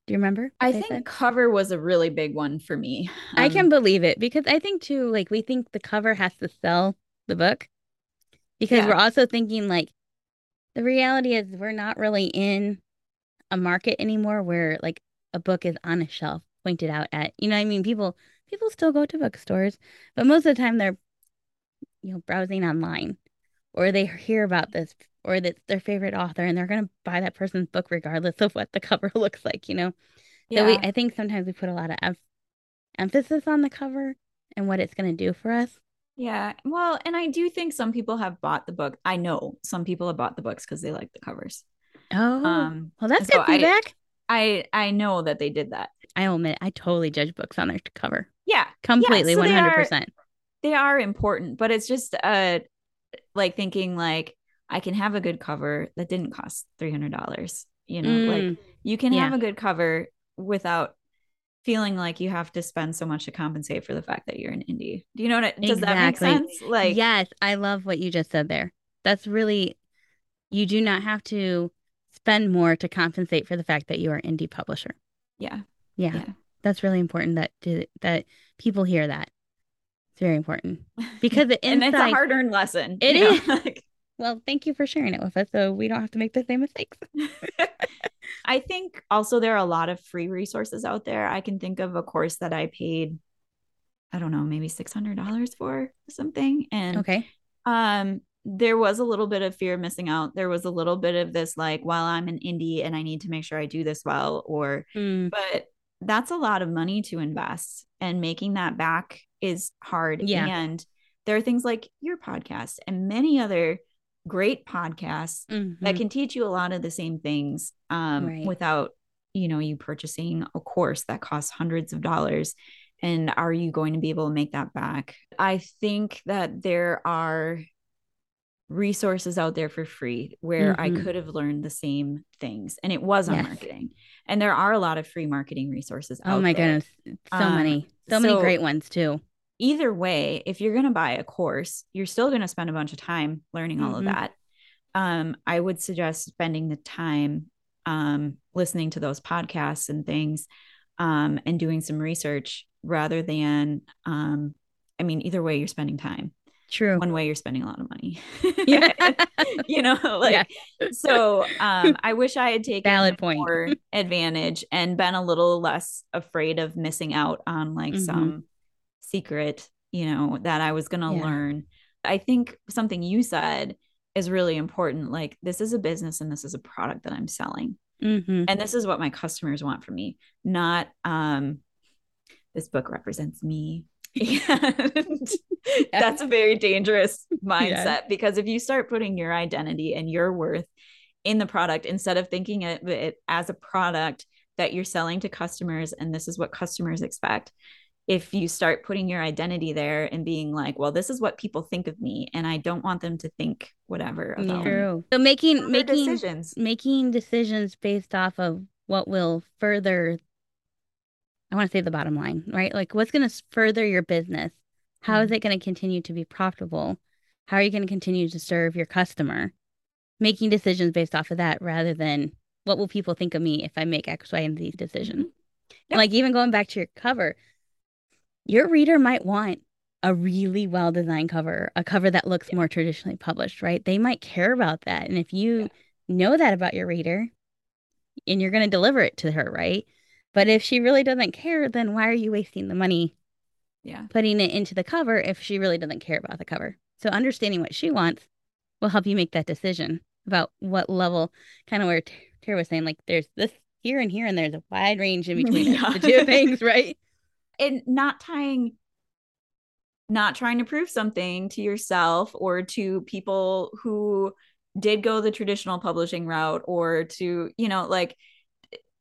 Do you remember? I think said? cover was a really big one for me. I Um, can believe it because I think too, like we think the cover has to sell the book because Yeah. we're also thinking like the reality is we're not really in a market anymore where like a book is on a shelf pointed out at, you know, I mean, people people still go to bookstores, but most of the time they're, you know, browsing online, or they hear about this, or that's their favorite author, and they're gonna buy that person's book regardless of what the [laughs] cover [laughs] looks like, you know. Yeah. So we, I think sometimes we put a lot of em- emphasis on the cover and what it's gonna do for us. Yeah. Well, and I do think some people have bought the book. I know some people have bought the books because they like the covers. Oh, um, well, that's good feedback. I, I I know that they did that. I admit I totally judge books on their cover. Yeah, completely, one hundred percent. They are important, but it's just uh like thinking like I can have a good cover that didn't cost three hundred dollars. You know, mm, like you can yeah. have a good cover without feeling like you have to spend so much to compensate for the fact that you're an indie. Do you know what? It, does exactly. that make sense? Like, yes, I love what you just said there. That's really, you do not have to spend more to compensate for the fact that you are indie publisher. Yeah. Yeah. yeah. That's really important that that people hear that. It's very important [laughs] because the and it's a hard earned lesson. It is. [laughs] well, thank you for sharing it with us, so we don't have to make the same mistakes. [laughs] I think also there are a lot of free resources out there. I can think of a course that I paid, I don't know, maybe six hundred dollars for something, and okay, um, there was a little bit of fear of missing out. There was a little bit of this like, while I'm an indie and I need to make sure I do this well, or mm. but that's a lot of money to invest and making that back is hard. Yeah. And there are things like your podcast and many other great podcasts mm-hmm. that can teach you a lot of the same things um, right. without, you know, you purchasing a course that costs hundreds of dollars. And are you going to be able to make that back? I think that there are resources out there for free where mm-hmm. I could have learned the same things. And it was on yes. marketing. And there are a lot of free marketing resources Oh my there. goodness. So um, many. So, so many great ones too. Either way, if you're going to buy a course, you're still going to spend a bunch of time learning mm-hmm. all of mm-hmm. that. Um, I would suggest spending the time um, listening to those podcasts and things um, and doing some research rather than, um, I mean, either way, you're spending time. True. One way you're spending a lot of money. Yeah. [laughs] you know, [laughs] like yeah. so um I wish I had taken valid point more [laughs] advantage and been a little less afraid of missing out on like mm-hmm. some secret, you know, that I was gonna yeah. learn. I think something you said is really important. Like this is a business and this is a product that I'm selling. Mm-hmm. And this is what my customers want from me, not um this book represents me [laughs] and that's a very dangerous mindset yeah. because if you start putting your identity and your worth in the product instead of thinking of it as a product that you're selling to customers and this is what customers expect if you start putting your identity there and being like well this is what people think of me and i don't want them to think whatever about True. Me. so making making decisions making decisions based off of what will further I want to say the bottom line, right? Like what's going to further your business? How mm-hmm. is it going to continue to be profitable? How are you going to continue to serve your customer? Making decisions based off of that rather than what will people think of me if I make X, Y, and Z decision. Mm-hmm. Yep. Like even going back to your cover, your reader might want a really well designed cover, a cover that looks more traditionally published, right? They might care about that. And if you yeah. know that about your reader and you're going to deliver it to her, right? But if she really doesn't care, then why are you wasting the money? Yeah. Putting it into the cover if she really doesn't care about the cover. So understanding what she wants will help you make that decision about what level, kind of where Tara was saying, like there's this here and here, and there's a wide range in [laughs] between yeah. the two things, [laughs] right? And not tying, not trying to prove something to yourself or to people who did go the traditional publishing route or to, you know, like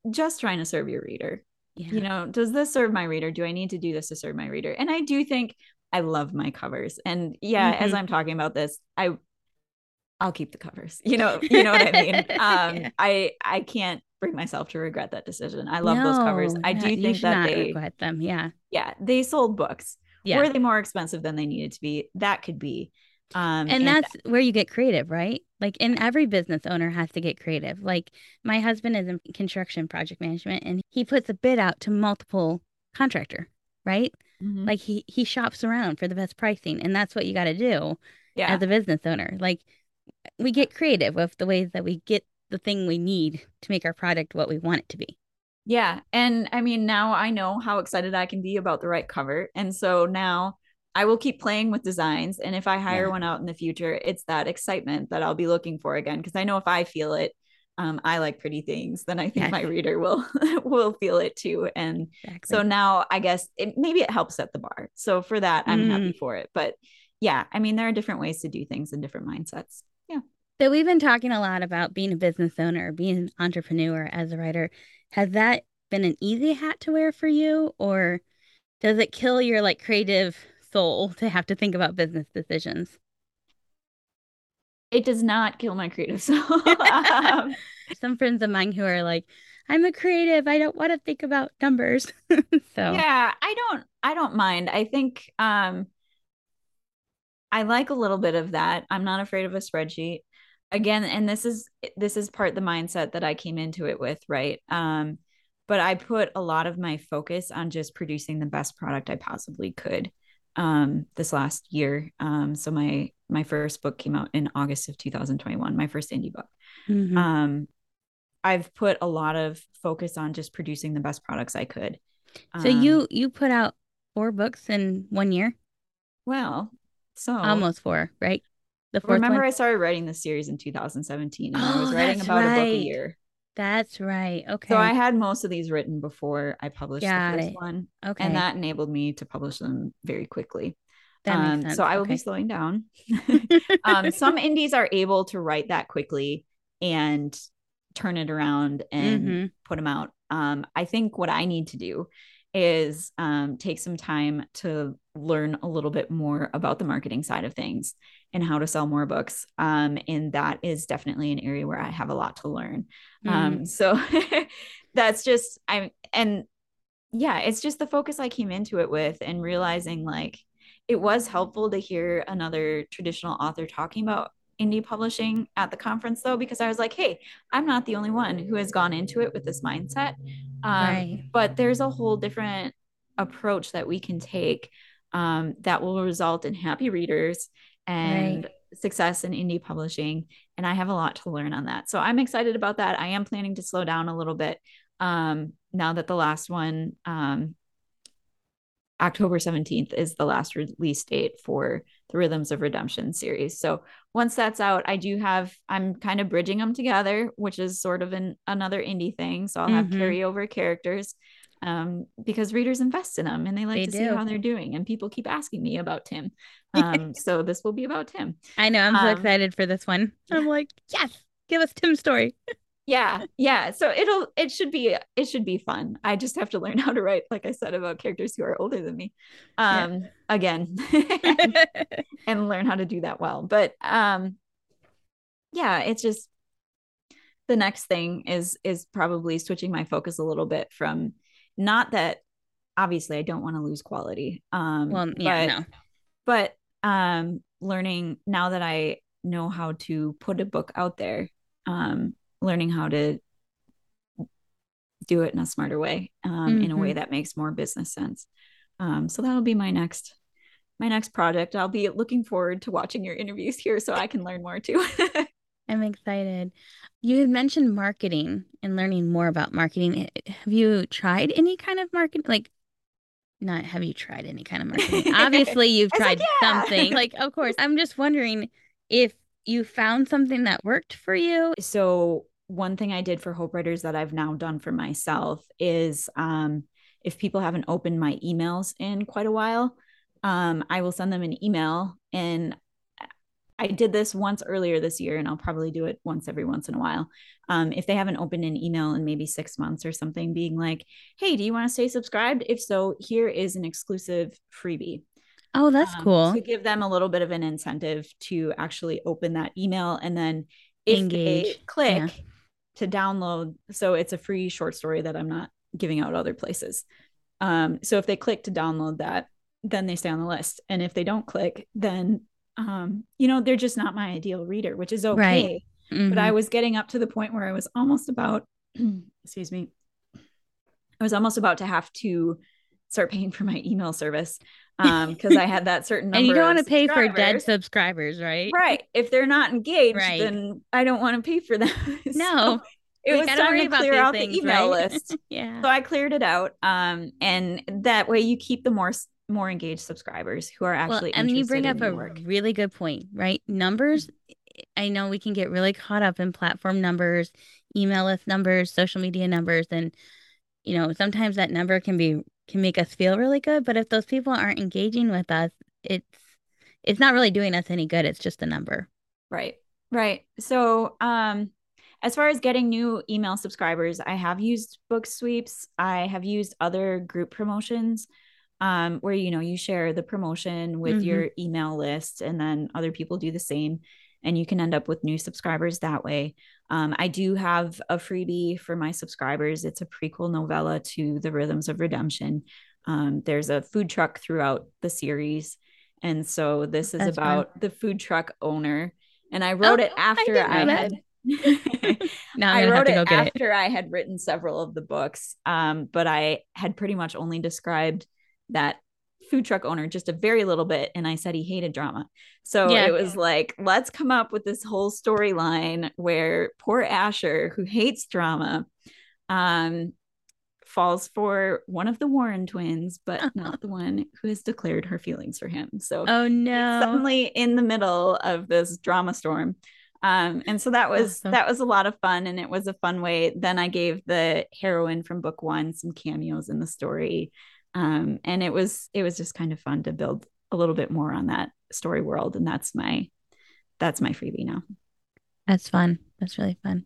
just trying to serve your reader. Yeah. You know, does this serve my reader? Do I need to do this to serve my reader? And I do think I love my covers. And yeah, mm-hmm. as I'm talking about this, I I'll keep the covers. You know, [laughs] you know what I mean? Um yeah. I I can't bring myself to regret that decision. I love no, those covers. I do think that they regret them. Yeah. Yeah, they sold books. Yeah. Were they more expensive than they needed to be? That could be. Um, and, and that's where you get creative, right? Like, and every business owner has to get creative. Like, my husband is in construction project management, and he puts a bid out to multiple contractor, right? Mm-hmm. Like he he shops around for the best pricing, and that's what you got to do yeah. as a business owner. Like, we get creative with the ways that we get the thing we need to make our product what we want it to be. Yeah. And I mean, now I know how excited I can be about the right cover. And so now I will keep playing with designs. And if I hire yeah. one out in the future, it's that excitement that I'll be looking for again. Because I know if I feel it, um, I like pretty things, then I think yeah. my reader will [laughs] will feel it too. And exactly. so now I guess it, maybe it helps set the bar. So for that, I'm mm. happy for it. But yeah, I mean, there are different ways to do things and different mindsets. Yeah. So we've been talking a lot about being a business owner, being an entrepreneur as a writer. Has that been an easy hat to wear for you, or does it kill your like creative soul to have to think about business decisions? It does not kill my creative soul. [laughs] [laughs] um, Some friends of mine who are like, I'm a creative. I don't want to think about numbers. [laughs] so yeah, I don't. I don't mind. I think um, I like a little bit of that. I'm not afraid of a spreadsheet. Again, and this is this is part the mindset that I came into it with, right? Um, but I put a lot of my focus on just producing the best product I possibly could um, this last year. Um, so my my first book came out in August of 2021, my first indie book. Mm-hmm. Um, I've put a lot of focus on just producing the best products I could. So you um, you put out four books in one year? Well, so almost four, right? The fourth remember one? I started writing the series in 2017 and oh, I was writing about right. a book a year. That's right. Okay. So I had most of these written before I published Got the first it. one. Okay. And that enabled me to publish them very quickly. That um. So I will okay. be slowing down. [laughs] [laughs] um, some indies are able to write that quickly and turn it around and mm-hmm. put them out. Um, I think what I need to do is um, take some time to learn a little bit more about the marketing side of things and how to sell more books. Um, and that is definitely an area where I have a lot to learn. Mm. Um, so [laughs] that's just I'm and yeah, it's just the focus I came into it with and realizing like it was helpful to hear another traditional author talking about indie publishing at the conference though because i was like hey i'm not the only one who has gone into it with this mindset um, right. but there's a whole different approach that we can take um, that will result in happy readers and right. success in indie publishing and i have a lot to learn on that so i'm excited about that i am planning to slow down a little bit um, now that the last one um, October 17th is the last release date for the Rhythms of Redemption series. So once that's out, I do have, I'm kind of bridging them together, which is sort of an another indie thing. So I'll have mm-hmm. carryover characters um, because readers invest in them and they like they to do. see how they're doing. And people keep asking me about Tim. [laughs] Um, so this will be about Tim. I know. I'm so um, excited for this one. I'm like, yes, give us Tim's story. [laughs] yeah yeah. So it'll it should be it should be fun. I just have to learn [laughs] how to write like i said about characters who are older than me um yeah. again and, [laughs] [laughs] and learn how to do that well. But um yeah it's just the next thing is is probably switching my focus a little bit from not that obviously i don't want to lose quality um well yeah but, no. but um learning now that i know how to put a book out there um learning how to do it in a smarter way um, mm-hmm. in a way mm-hmm. that makes more business sense. Um, so that'll be my next my next project. I'll be looking forward to watching your interviews here so i can learn more too. [laughs] I'm excited. You had mentioned marketing and learning more about marketing. Have you tried any kind of marketing like not have you tried any kind of marketing? [laughs] Obviously you've tried like, yeah. something. [laughs] Like of course. I'm just wondering if you found something that worked for you. So one thing I did for Hope Writers that I've now done for myself is um, if people haven't opened my emails in quite a while, um, I will send them an email. And I did this once earlier this year, and I'll probably do it once every once in a while. Um, if they haven't opened an email in maybe six months or something, being like, hey, do you want to stay subscribed? If so, here is an exclusive freebie. Oh, that's um, cool. To give them a little bit of an incentive to actually open that email. And then if Engage. they click, yeah to download. So it's a free short story that I'm not giving out other places. Um, so if they click to download that, then they stay on the list. And if they don't click, then um, you know, they're just not my ideal reader, which is okay. Right. Mm-hmm. But I mm-hmm. was getting up to the point where I was almost about, [clears throat] excuse me, I was almost about to have to start paying for my email service [laughs] um because I had that certain and you don't want to pay for dead subscribers. right? Right. If they're not engaged, Right. then I don't want to pay for them. [laughs] So No, it we was time to about clear out things, the email right? list. [laughs] yeah. So I cleared it out. Um, and that way you keep the more more engaged subscribers who are Well, actually and you bring up a work. really good point, right? Numbers. I know we can get really caught up in platform numbers, email list numbers, social media numbers, and you know sometimes that number can be can make us feel really good. But if those people aren't engaging with us, it's it's not really doing us any good. It's just a number. Right. Right. So, um, as far as getting new email subscribers, I have used BookSweeps. I have used other group promotions um, where you know you share the promotion with Mhm. your email list, and then other people do the same, and you can end up with new subscribers that way. Um, I do have a freebie for my subscribers. It's a prequel novella to The Rhythms of Redemption. Um, there's a food truck throughout the series, and so this is That's fun. about the food truck owner. And I wrote Oh, it after didn't I, had. [laughs] Now [laughs] I wrote it get it. after I had written several of the books, um, but I had pretty much only described that food truck owner just a very little bit, and I said he hated drama. So Yeah. it was like, let's come up with this whole storyline where poor Asher, who hates drama, um, falls for one of the Warren twins, but [laughs] not the one who has declared her feelings for him. So Oh no. suddenly in the middle of this drama storm um and so that was Awesome. that was a lot of fun and it was a fun way then i gave the heroine from book one some cameos in the story um and it was it was just kind of fun to build a little bit more on that story world and that's my that's my freebie now That's fun. That's really fun.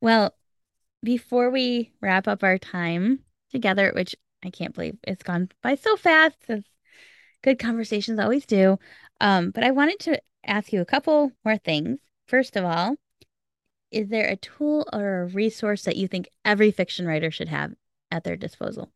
Well, before we wrap up our time together, which I can't believe it's gone by so fast, as good conversations always do. Um, but I wanted to ask you a couple more things. First of all, is there a tool or a resource that you think every fiction writer should have at their disposal?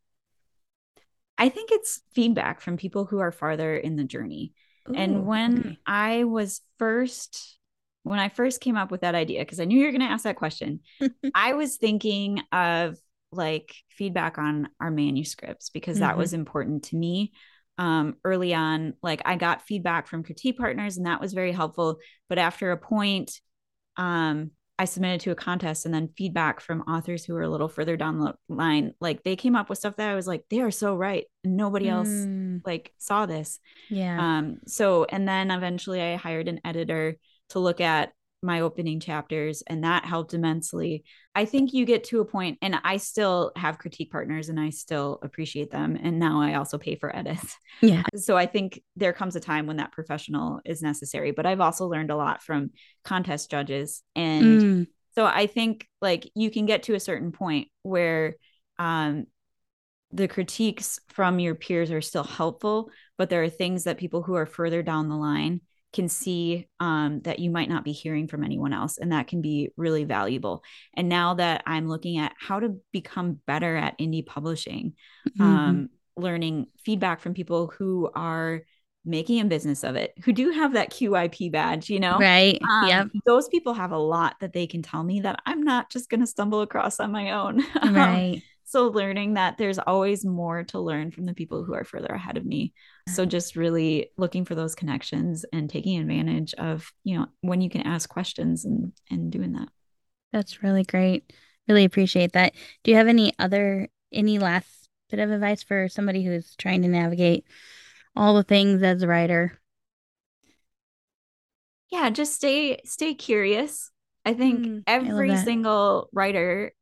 I think it's feedback from people who are farther in the journey Ooh, and when okay. i was first when i first came up with that idea because i knew you were going to ask that question [laughs] I was thinking of like feedback on our manuscripts because that Mhm. was important to me. Um, early on, like I got feedback from critique partners, and that was very helpful. But after a point, um, I submitted to a contest, and then feedback from authors who were a little further down the line, like they came up with stuff that I was like, they are so right, and nobody else Mm, like saw this. yeah. Um, so and then eventually I hired an editor to look at my opening chapters and that helped immensely. I think you get to a point and I still have critique partners and I still appreciate them and now I also pay for edits. Yeah. [laughs] So I think there comes a time when that professional is necessary, but I've also learned a lot from contest judges and Mm, so I think like you can get to a certain point where um the critiques from your peers are still helpful, but there are things that people who are further down the line can see um, that you might not be hearing from anyone else. And that can be really valuable. And now that I'm looking at how to become better at indie publishing, mhm. um, learning feedback from people who are making a business of it, who do have that QIP badge, you know? Right. Um, Yep. Those people have a lot that they can tell me that I'm not just going to stumble across on my own. [laughs] Um, Right. So learning that there's always more to learn from the people who are further ahead of me. So just really looking for those connections and taking advantage of, you know, when you can ask questions and and doing that. That's really great. Really appreciate that. Do you have any other, any last bit of advice for somebody who's trying to navigate all the things as a writer? Yeah, just stay stay curious. I think Mm, every that. single writer,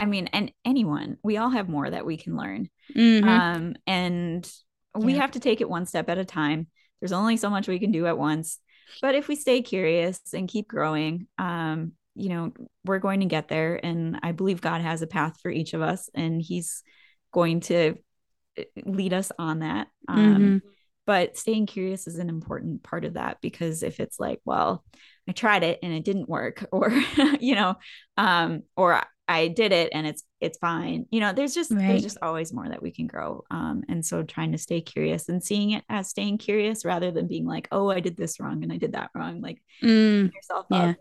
I mean, and anyone, we all have more that we can learn. Mhm. Um, and we Yeah. have to take it one step at a time. There's only so much we can do at once. But if we stay curious and keep growing, um, you know, we're going to get there. And I believe God has a path for each of us, and He's going to uh, lead us on that. Um, Mhm. but staying curious is an important part of that because if it's like, well, I tried it and it didn't work, [laughs] or you know, um, or I did it and it's it's fine. You know, there's just Right. there's just always more that we can grow. Um, and so trying to stay curious and seeing it as staying curious rather than being like, oh, I did this wrong and I did that wrong. Like Mm, yourself yeah. up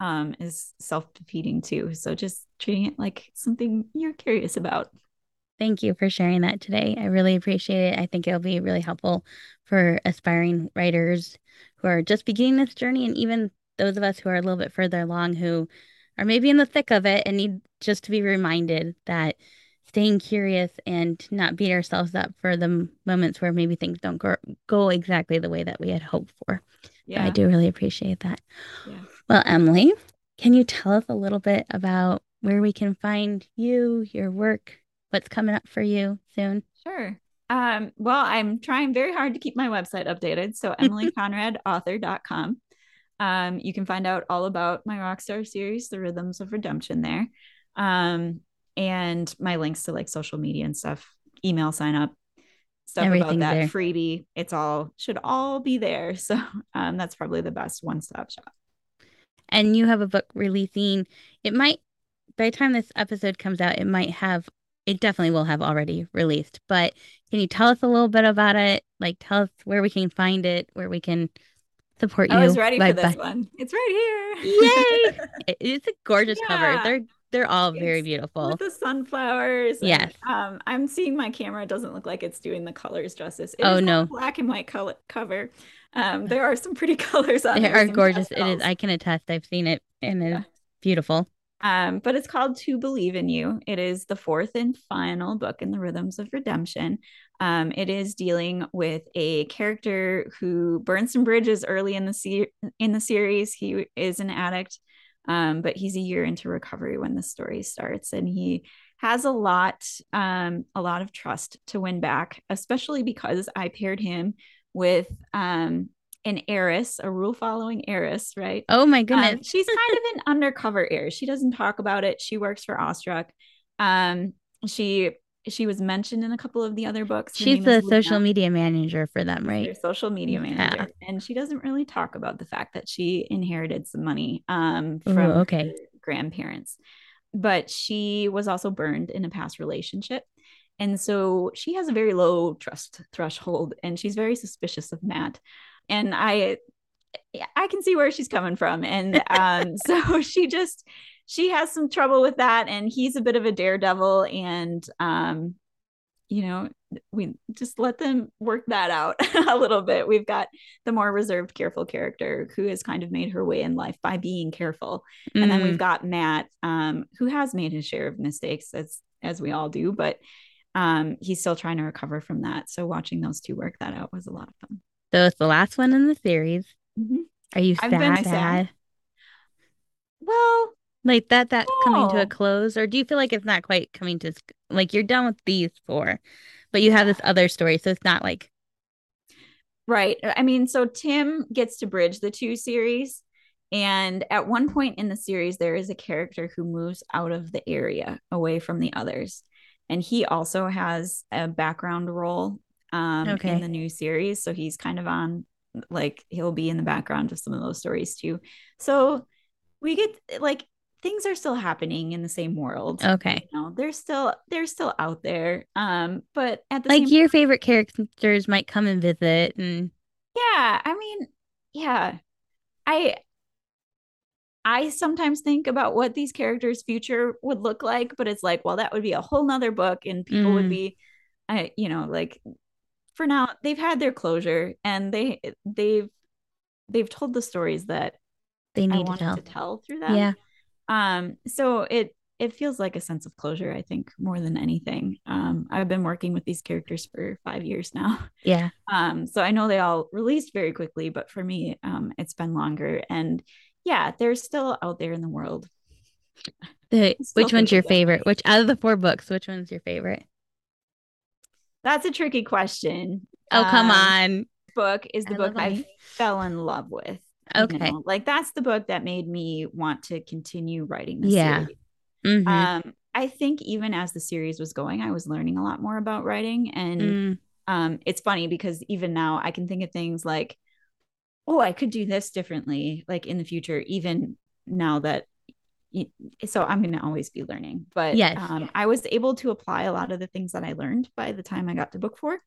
um is self-defeating too. So just treating it like something you're curious about. Thank you for sharing that today. I really appreciate it. I think it'll be really helpful for aspiring writers who are just beginning this journey and even those of us who are a little bit further along who are maybe in the thick of it and need just to be reminded that staying curious and not beat ourselves up for the moments where maybe things don't go, go exactly the way that we had hoped for. Yeah. I do really appreciate that. Yeah. Well, Emily, can you tell us a little bit about where we can find you, your work, what's coming up for you soon? Sure. Um, well, I'm trying very hard to keep my website updated. So [laughs] emilyconradauthor.com. Um, you can find out all about my Rockstar series, The Rhythms of Redemption there. Um, and my links to like social media and stuff, email sign up, stuff about that there. freebie. It's all should all be there. [laughs] So um, that's probably the best one stop shop. And you have a book releasing. It might by the time this episode comes out, it might have it definitely will have already released. But can you tell us a little bit about it? Like tell us where we can find it, where we can support you. I was ready for this one. It's right here. [laughs] Yay! [laughs] it's a gorgeous yeah. cover. They're they're all it's very beautiful. With the sunflowers. Yes. And, um, I'm seeing my camera. It doesn't look like it's doing the colors justice. It oh no, black and white color cover. Um, there are some pretty [laughs] colors on there. There are gorgeous. It is. I can attest. I've seen it, and it's yeah. beautiful. Um, but it's called To Believe in You. It is the fourth and final book in the Rhythms of Redemption. Um, it is dealing with a character who burns some bridges early in the se- in the series. He is an addict, um, but he's a year into recovery when the story starts, and he has a lot um, a lot of trust to win back, especially because I paired him with um, an heiress, a rule following heiress, right? Oh my um, goodness. Um, she's kind of [laughs] an undercover heiress. She doesn't talk about it. She works for Ostruck. Um, she she was mentioned in a couple of the other books. Her she's the social media manager for them, right? social media manager. Yeah. And she doesn't really talk about the fact that she inherited some money um, from Ooh, okay. grandparents. But she was also burned in a past relationship. And so she has a very low trust threshold and she's very suspicious of Matt and I I can see where she's coming from. And um, [laughs] so she just she has some trouble with that, and he's a bit of a daredevil, and um, you know, we just let them work that out [laughs] a little bit. We've got the more reserved, careful character who has kind of made her way in life by being careful, mm. and then we've mm. got Matt, um, who has made his share of mistakes, as as we all do, but um, he's still trying to recover from that. So watching those two work that out was a lot of fun. So it's the last one in the series. Mm-hmm. Are you sad, sad? sad? Well, like that that's no. coming to a close, or do you feel like it's not quite coming to like you're done with these four, but you have this other story, so it's not like right. I mean, so Tim gets to bridge the two series. And at one point in the series, there is a character who moves out of the area away from the others. And he also has a background role um, okay. in the new series. So he's kind of on, like, he'll be in the background of some of those stories too. So we get like things are still happening in the same world. Okay. You know, they're still they're still out there. Um, but at the like your favorite characters might come and visit and yeah, I mean, yeah. I I sometimes think about what these characters' future would look like, but it's like, well, that would be a whole nother book, and people mm. would be, I, you know, like for now they've had their closure and they they've they've told the stories that they need to tell. to tell through them. Yeah. Um so it it feels like a sense of closure I think more than anything. Um I've been working with these characters for 5 years now. [laughs] Yeah. Um so I know they all released very quickly but for me um it's been longer and yeah, they're still out there in the world. The, [laughs] which one's your favorite? Which out of the four books, which one's your favorite? That's a tricky question. Oh, come um, on. Book is the I book I fell in love with. Okay. You know? Like that's the book that made me want to continue writing this yeah. Mm-hmm. Um, I think even as the series was going, I was learning a lot more about writing. And mm. um, it's funny because even now I can think of things like, oh, I could do this differently, like in the future, even now that so I'm going to always be learning. But yes. um, I was able to apply a lot of the things that I learned by the time I got to book four,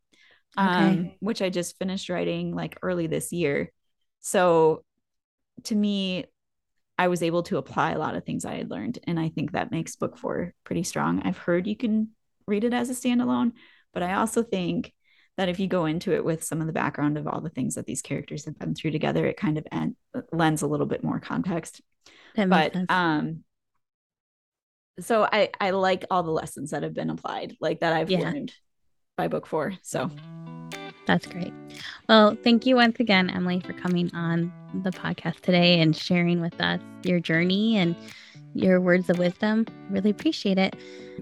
um, okay. which I just finished writing like early this year. So to me, I was able to apply a lot of things I had learned. And I think that makes book four pretty strong. I've heard you can read it as a standalone. But I also think that if you go into it with some of the background of all the things that these characters have been through together, it kind of en- lends a little bit more context. But um, so I I like all the lessons that have been applied, like that I've yeah. learned by book four. So that's great. Well, thank you once again, Emily, for coming on the podcast today and sharing with us your journey and your words of wisdom. Really appreciate it.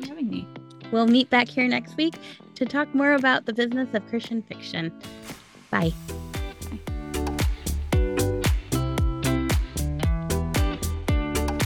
Having me. We'll meet back here next week to talk more about the business of Christian fiction. Bye.